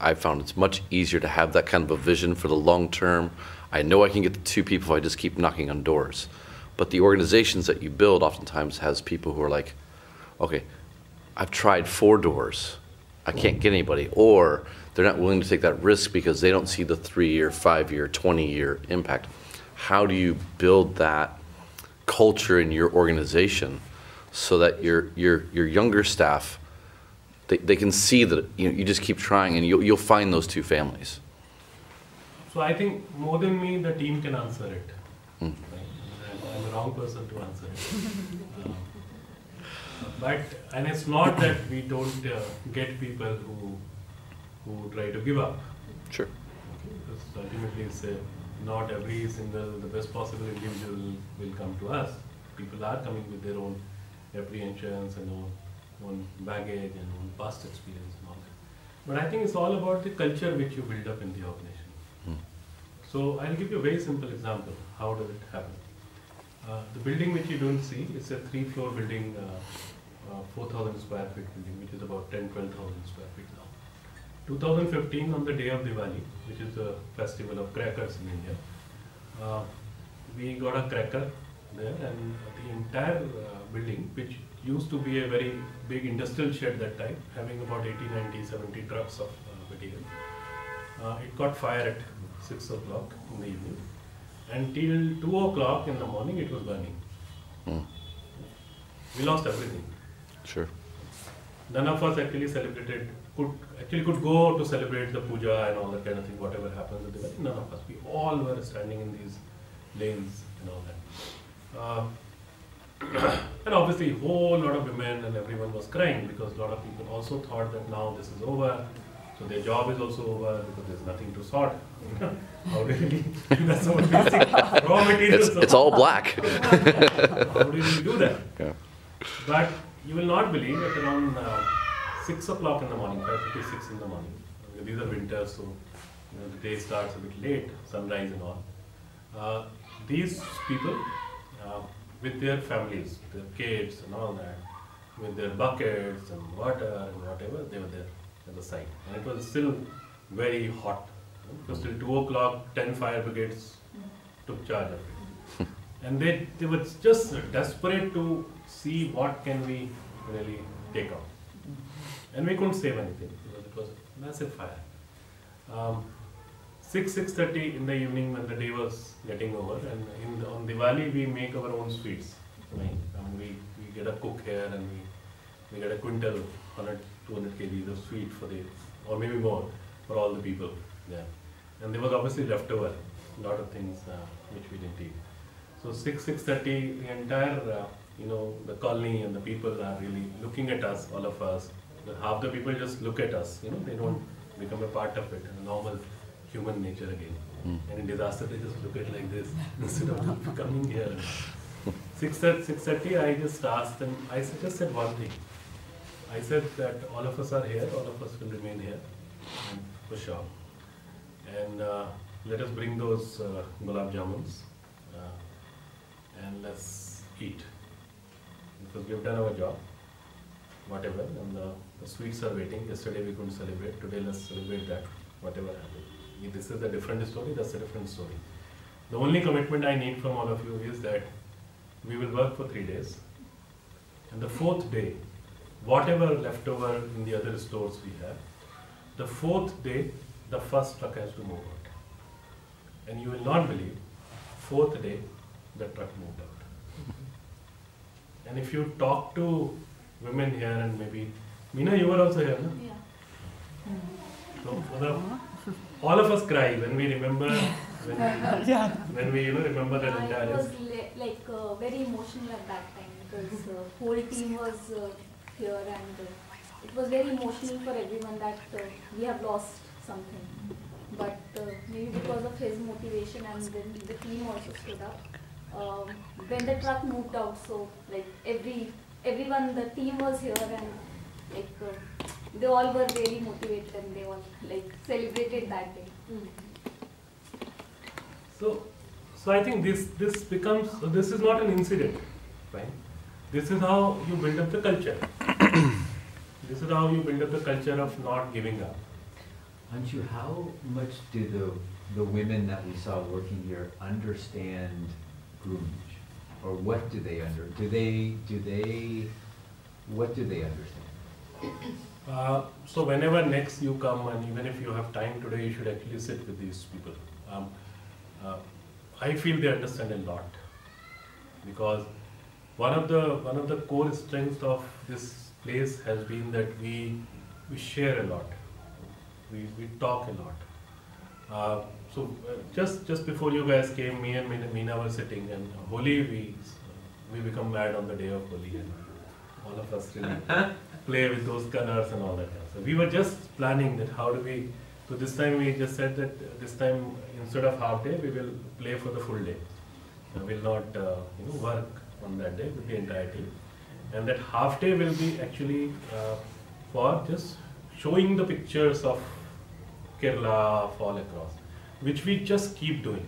I found it's much easier to have that kind of a vision for the long term. I know I can get the two people if I just keep knocking on doors. But the organizations that you build oftentimes has people who are like, okay, I've tried four doors, I can't get anybody, or they're not willing to take that risk because they don't see the three-year, five-year, twenty-year impact. How do you build that culture in your organization so that your your your younger staff they, they can see that you, know, you just keep trying and you'll, you'll find those two families. So I think more than me, the team can answer it. Mm. I'm, the wrong person to answer it. Um, but and it's not that we don't uh, get people who who try to give up. Sure. Okay, because ultimately it's uh, not every single the best possible individual will come to us. People are coming with their own apprehensions and own, own baggage and own past experience and all that. But I think it's all about the culture which you build up in the organization. Mm. So I'll give you a very simple example. How does it happen? Uh, the building which you don't see is a three-floor building, uh, uh, 4,000 square feet building, which is about 10, 12,000 square feet now. 2015, on the day of Diwali, which is the festival of crackers in India, uh, we got a cracker there, and the entire uh, building, which used to be a very big industrial shed that time, having about 80, 90, 70 trucks of uh, material. Uh, it caught fire at 6 o'clock in the evening. And till 2 o'clock in the morning, it was burning. Mm. We lost everything. Sure. None of us actually celebrated, could actually could go to celebrate the puja and all that kind of thing, whatever happens at the wedding. None of us. We all were standing in these lanes and all that. Uh, and obviously, a whole lot of women and everyone was crying because a lot of people also thought that now this is over, so their job is also over because there's nothing to sort. How do you That's so basic raw materials. It's, it's all black. How do you do that? Yeah. But you will not believe that around uh, 6 o'clock in the morning, 5.56 in the morning, these are winters, so you know, the day starts a bit late, sunrise and all. Uh, these people, uh, with their families, their kids and all that, with their buckets and water and whatever, they were there at the site. And it was still very hot. It was till 2 o'clock, 10 fire brigades took charge of it. And they, they were just desperate to see what can we really take out. And we couldn't save anything because it was a massive fire. Um, 6, 6.30 in the evening when the day was getting over and in the, on Diwali we make our own sweets. Right? Mean, we, we get a cook here and we, we get a quintal, 100, 200 kgs of sweet for the, or maybe more, for all the people there. And there was obviously leftover, a lot of things uh, which we didn't eat. So 6, 6.30, the entire, uh, you know, the colony and the people are really looking at us, all of us. Half the people just look at us, you know, they don't become a part of it, a normal human nature again. Mm. And in disaster, they just look at like this instead of coming here. 6 at 6.30, I just asked them, I just said one thing. I said that all of us are here, all of us will remain here, and for sure. And uh, let us bring those uh, gulab jamuns uh, and let's eat. Because we've done our job, whatever, and uh, the sweets are waiting. Yesterday we couldn't celebrate, today let's celebrate that, whatever happened. This is a different story, that's a different story. The only commitment I need from all of you is that we will work for three days. And the fourth day, whatever leftover in the other stores we have, the fourth day, the first truck has to move out. And you will not believe, fourth day, the truck moved out. And if you talk to women here and maybe, Meena, you were also here, no? Yeah. So, Madam, all of us cry when we remember, when we, when we you know, remember that I entire. was li- like uh, very emotional at that time because the whole team was uh, here and uh, it was very emotional for everyone that uh, we have lost something. But uh, maybe because of his motivation and then the team also stood up. Um, when the truck moved out, so like every everyone, the team was here and like uh, they all were very motivated and they all like celebrated that day. So, so I think this this becomes this is not an incident, right? This is how you build up the culture. this is how you build up the culture of not giving up. Anshu, how much do the, the women that we saw working here understand groomage? Or what do they under, do they, do they, what do they understand? Uh, so whenever next you come and even if you have time today, you should actually sit with these people. Um, uh, I feel they understand a lot because one of the one of the core strengths of this place has been that we we share a lot, we, we talk a lot. Uh, so uh, just just before you guys came, me and Meena- were sitting and Holi we we become mad on the day of Holi and all of us really play with those colors and all that. kind of So we were just planning that how do we. So this time we just said that this time instead of half day we will play for the full day. Uh, we'll not uh, you know work on that day with the entire team, and that half day will be actually uh, for just showing the pictures of Kerala of all across, which we just keep doing.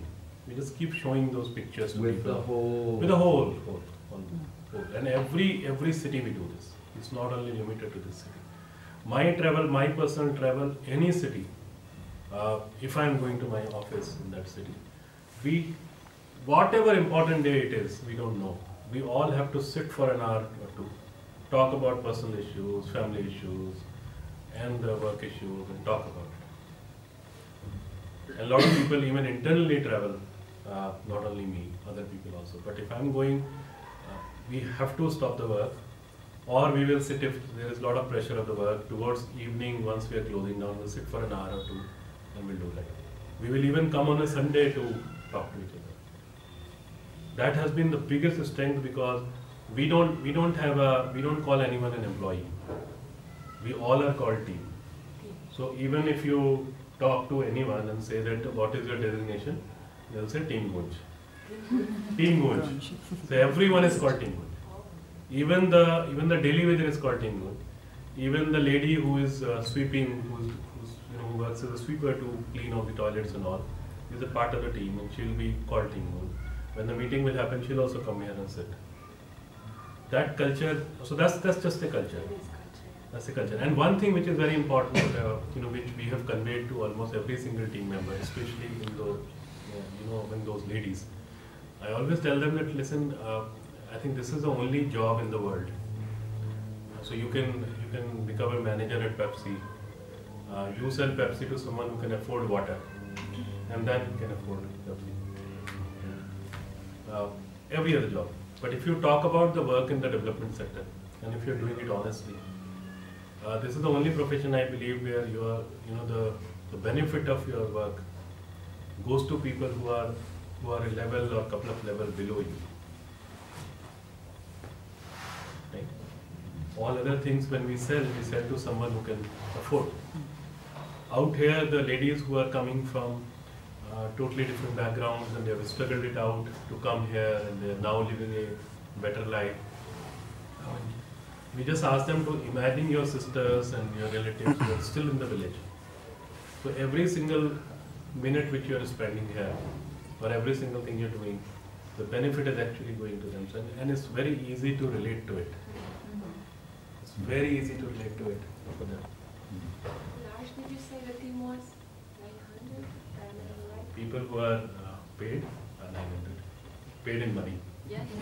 We just keep showing those pictures With people. the whole. With the whole, whole, whole, whole. And every, every city we do this. It's not only limited to this city. My travel, my personal travel, any city, uh, if I'm going to my office in that city, we, whatever important day it is, we don't know. We all have to sit for an hour or two talk about personal issues, family issues, and the work issues, and talk about it. A lot of people even internally travel, uh, not only me, other people also. But if I'm going, uh, we have to stop the work, or we will sit if there is a lot of pressure of the work towards evening. Once we are closing down, we'll sit for an hour or two, and we'll do that. We will even come on a Sunday to talk to each other. That has been the biggest strength because we don't we don't have a we don't call anyone an employee. We all are called team. So even if you talk to anyone and say that what is your designation, they'll say team coach. team coach. So everyone is called team coach. Even the even the daily wager is called team. Even the lady who is uh, sweeping, who's, who's you know who works as a sweeper to clean all the toilets and all, is a part of the team, and she'll be called team coach. When the meeting will happen, she'll also come here and sit. That culture. So that's that's just a culture. That's the culture. And one thing which is very important, uh, you know, which we have conveyed to almost every single team member, especially in those, uh, you know, in those ladies. I always tell them that listen, uh, I think this is the only job in the world. So you can you can become a manager at Pepsi. Uh, you sell Pepsi to someone who can afford water, and then can afford Pepsi. Uh, every other job. But if you talk about the work in the development sector, and if you're doing it honestly, uh, this is the only profession I believe where you are, you know, the, the benefit of your work goes to people who are who are a level or a couple of level below you. Right? All other things when we sell, we sell to someone who can afford. Out here, the ladies who are coming from uh, totally different backgrounds and they have struggled it out to come here and they are now living a better life. We just ask them to imagine your sisters and your relatives who are still in the village. So every single minute which you are spending here, or every single thing you're doing, the benefit is actually going to them. So, and it's very easy to relate to it. It's very easy to relate to it for them. Lars, did you say the team was 900? If I remember right? People who are uh, paid are 900, paid in money. Yes.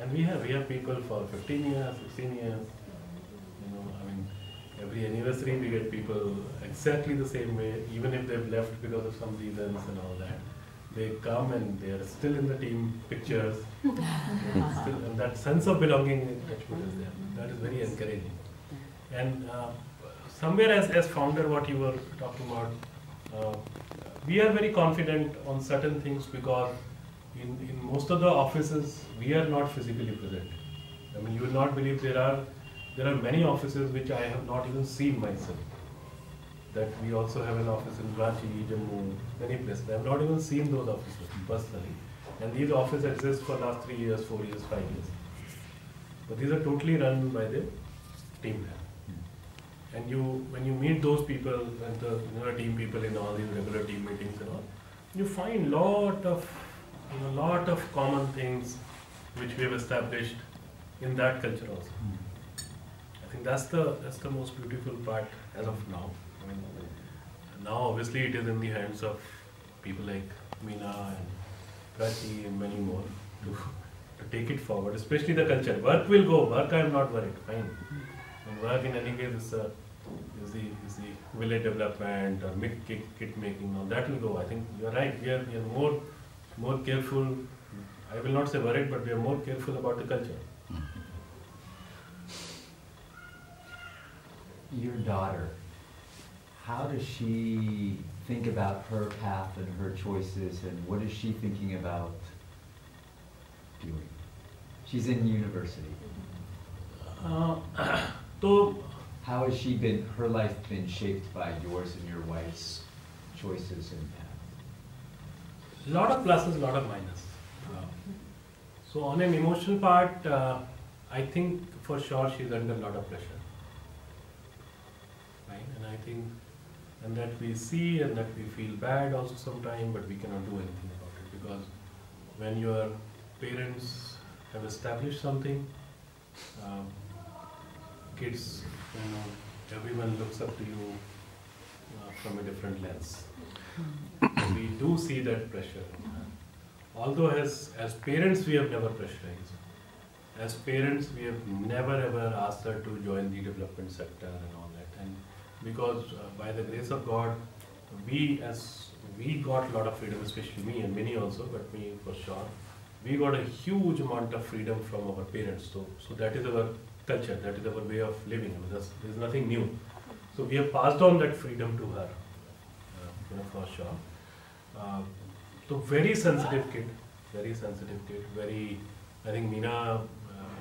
And we have we have people for 15 years, 16 years. You know, I mean, every anniversary we get people exactly the same way, even if they've left because of some reasons and all that. They come and they are still in the team pictures. still, and that sense of belonging in Touchwood is there. That is very encouraging. And uh, somewhere as, as founder, what you were talking about, uh, we are very confident on certain things because in, in most of the offices, we are not physically present. I mean, you will not believe there are there are many offices which I have not even seen myself. That we also have an office in Ranchi, Jammu, many places. I have not even seen those offices personally. And these offices exist for last three years, four years, five years. But these are totally run by the team here. And you, when you meet those people, and the you know, team people in all these regular team meetings and all, you find lot of, you know, lot of common things which we have established in that culture also. I think that's the that's the most beautiful part as of now. I mean, now obviously it is in the hands of people like Meena and Prachi and many more to, to take it forward, especially the culture. Work will go. Work I am not worried. Fine. And work in any case is, uh, is the is the village development or mid kit, kit making. Now that will go. I think you are right. We are, we are more more careful. I will not say worried, but we are more careful about the culture. Your daughter, how does she think about her path and her choices, and what is she thinking about doing? She's in university. Uh, How has she been, her life been shaped by yours and your wife's choices and path? A lot of pluses, a lot of minus. Uh, so on an emotional part, uh, I think for sure she's under a lot of pressure. I think, and that we see and that we feel bad also sometimes, but we cannot do anything about it because when your parents have established something, um, kids, you know, everyone looks up to you uh, from a different lens. we do see that pressure. Although as, as parents, we have never pressurized. As parents, we have never ever asked her to join the development sector and all because uh, by the grace of God, we as we got a lot of freedom, especially me and many also, but me for sure. We got a huge amount of freedom from our parents. So, so that is our culture. That is our way of living. I mean, there's nothing new. So we have passed on that freedom to her, uh, you know, for sure. Uh, so very sensitive kid, very sensitive kid. Very, I think Meena uh,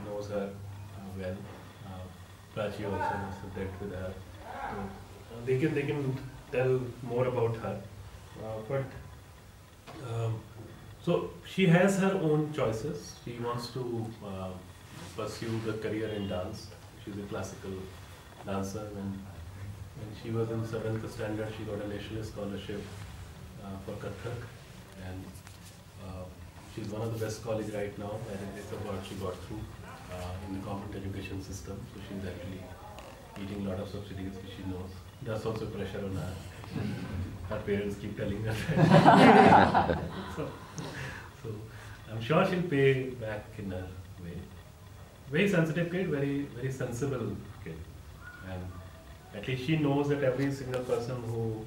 knows her uh, well. Uh, Prachi also has subject with her. Uh, they can they can tell more about her. Uh, but um, so she has her own choices. She wants to uh, pursue the career in dance. She's a classical dancer. When when she was in seventh standard, she got a national scholarship uh, for Kathak, and uh, she's one of the best college right now. And it's a award she got through uh, in the government education system. So she's actually eating a lot of subsidies, which she knows. That's also pressure on her. Her parents keep telling her that. so, so I'm sure she'll pay back in her way. Very sensitive kid, very very sensible kid, and at least she knows that every single person who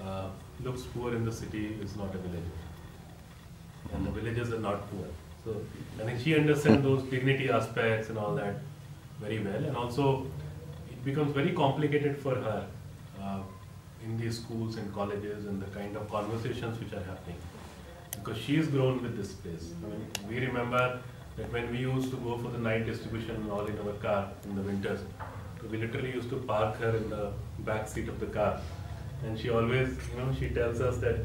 uh, looks poor in the city is not a villager, and the villagers are not poor. So I think she understands those dignity aspects and all that very well, and also becomes very complicated for her uh, in these schools and colleges and the kind of conversations which are happening. Because she's grown with this place. I mean, we remember that when we used to go for the night distribution all in our car in the winters, we literally used to park her in the back seat of the car, and she always, you know, she tells us that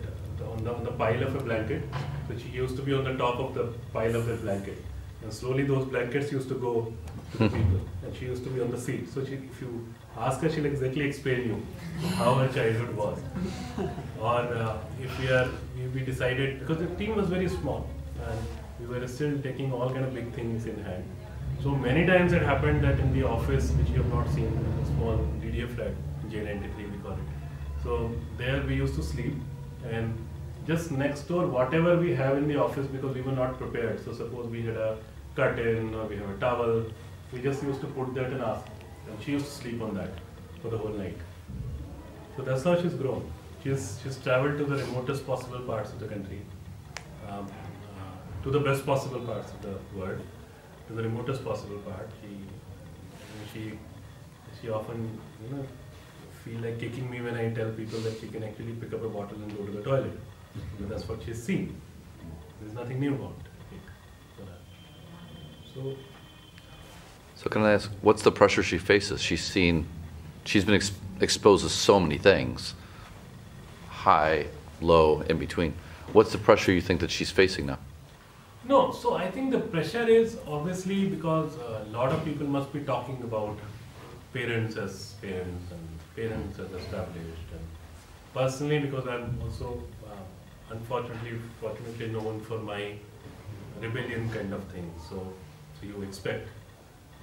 on the, on the pile of a blanket, so she used to be on the top of the pile of the blanket, and slowly those blankets used to go to the people, and she used to be on the seat. So she, if you ask her, she'll exactly explain you how her childhood was. Or uh, if we are, we, decided because the team was very small and we were still taking all kind of big things in hand. So many times it happened that in the office, which you have not seen, a small DDA flat, J93 we call it. So there we used to sleep and just next door, whatever we have in the office because we were not prepared. So suppose we had a curtain or we have a towel, we just used to put that and ask. And she used to sleep on that for the whole night. So that's how she's grown. She's, she's traveled to the remotest possible parts of the country, um, uh, to the best possible parts of the world, to the remotest possible part. She, she, she often, you know, feel like kicking me when I tell people that she can actually pick up a bottle and go to the toilet. That's what she's seen. There's nothing new about it. So So can I ask, what's the pressure she faces? She's seen, she's been ex- exposed to so many things, high, low, in between. What's the pressure you think that she's facing now? No, so I think the pressure is obviously because a lot of people must be talking about parents as parents and parents as established. And personally, because I'm also uh, unfortunately, fortunately known for my rebellion kind of thing. So, so you expect,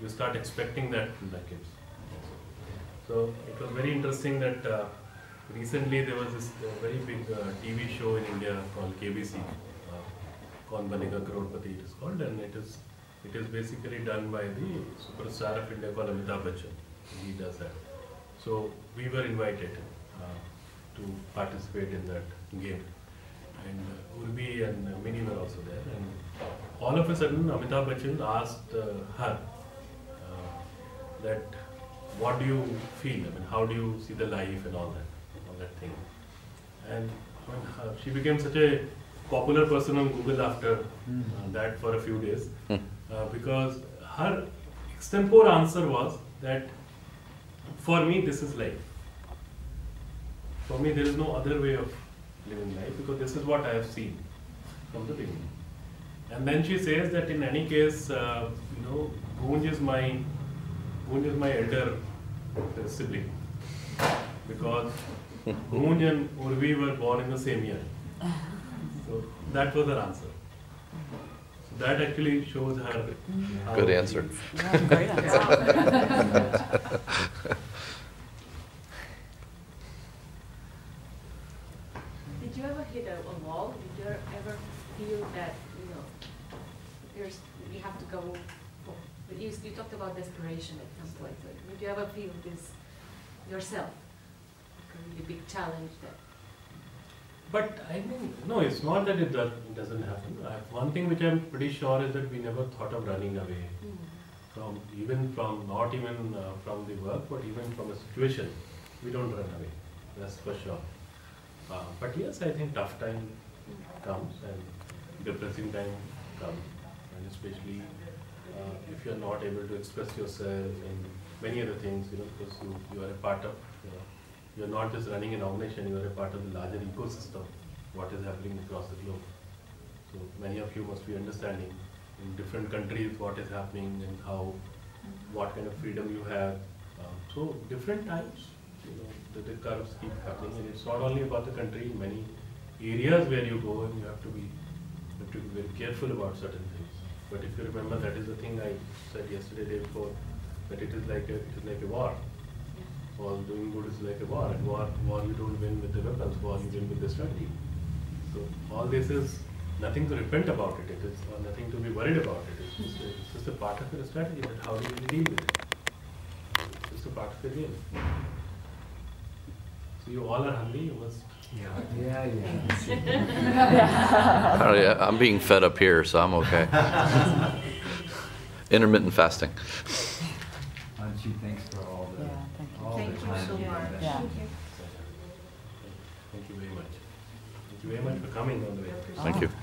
you start expecting that in the kids. So it was very interesting that uh, recently there was this uh, very big uh, TV show in India called KBC. Uh, Kaun Banega Crorepati it is called and it is it is basically done by the superstar of India called Amitabh Bachchan. He does that. So we were invited uh, to participate in that game. And uh, Urvi and Mini were also there. And all of a sudden Amitabh Bachchan asked uh, her that what do you feel? I mean, how do you see the life and all that, all that thing? And I mean, uh, she became such a popular person on Google after uh, that for a few days Hmm. uh, because her extempore answer was that for me this is life. For me there is no other way of living life because this is what I have seen from the beginning. And then she says that in any case, uh, you know, Goonj is my Goonj is my elder sibling because Goonj and Urvi were born in the same year. So that was her answer. So that actually shows her. how Good answer. Yeah, great answer. did you ever hit a, a wall? Did you ever feel that, you know, there's, you have to go, for, but you, you talked about desperation at some point, did you ever feel this yourself? Like a really big challenge that, But I mean, no, it's not that it does, it doesn't happen. I, one thing which I'm pretty sure is that we never thought of running away from, even from, not even uh, from the work, but even from a situation. We don't run away, that's for sure. Uh, but yes, I think tough time comes and depressing time comes. And especially uh, if you're not able to express yourself and many other things, you know, because you, you are a part of, you know, you're not just running an organization, you are a part of the larger ecosystem, what is happening across the globe. So many of you must be understanding in different countries what is happening and how, what kind of freedom you have. Um, so different times, you know, the, the curves keep happening and it's not only about the country, many areas where you go and you have to be, you have to be very careful about certain things. But if you remember, that is the thing I said yesterday, day before, that it is like a, it is like a war. All doing good is like a war, and war, war you don't win with the weapons, war you win with the strategy. So all this is nothing to repent about it. It is or nothing to be worried about it. It's just a, it's just a part of your strategy. But how do you deal with it? It's just a part of your game. So you all are hungry. You must. Yeah, yeah. All right, uh, I'm being fed up here, so I'm okay. Intermittent fasting. Anshu, thanks for all the, Yeah, thank you. all the Thank you time so much. Yeah. Thank you very much. Thank you very much for coming on the way. Thank you. yes.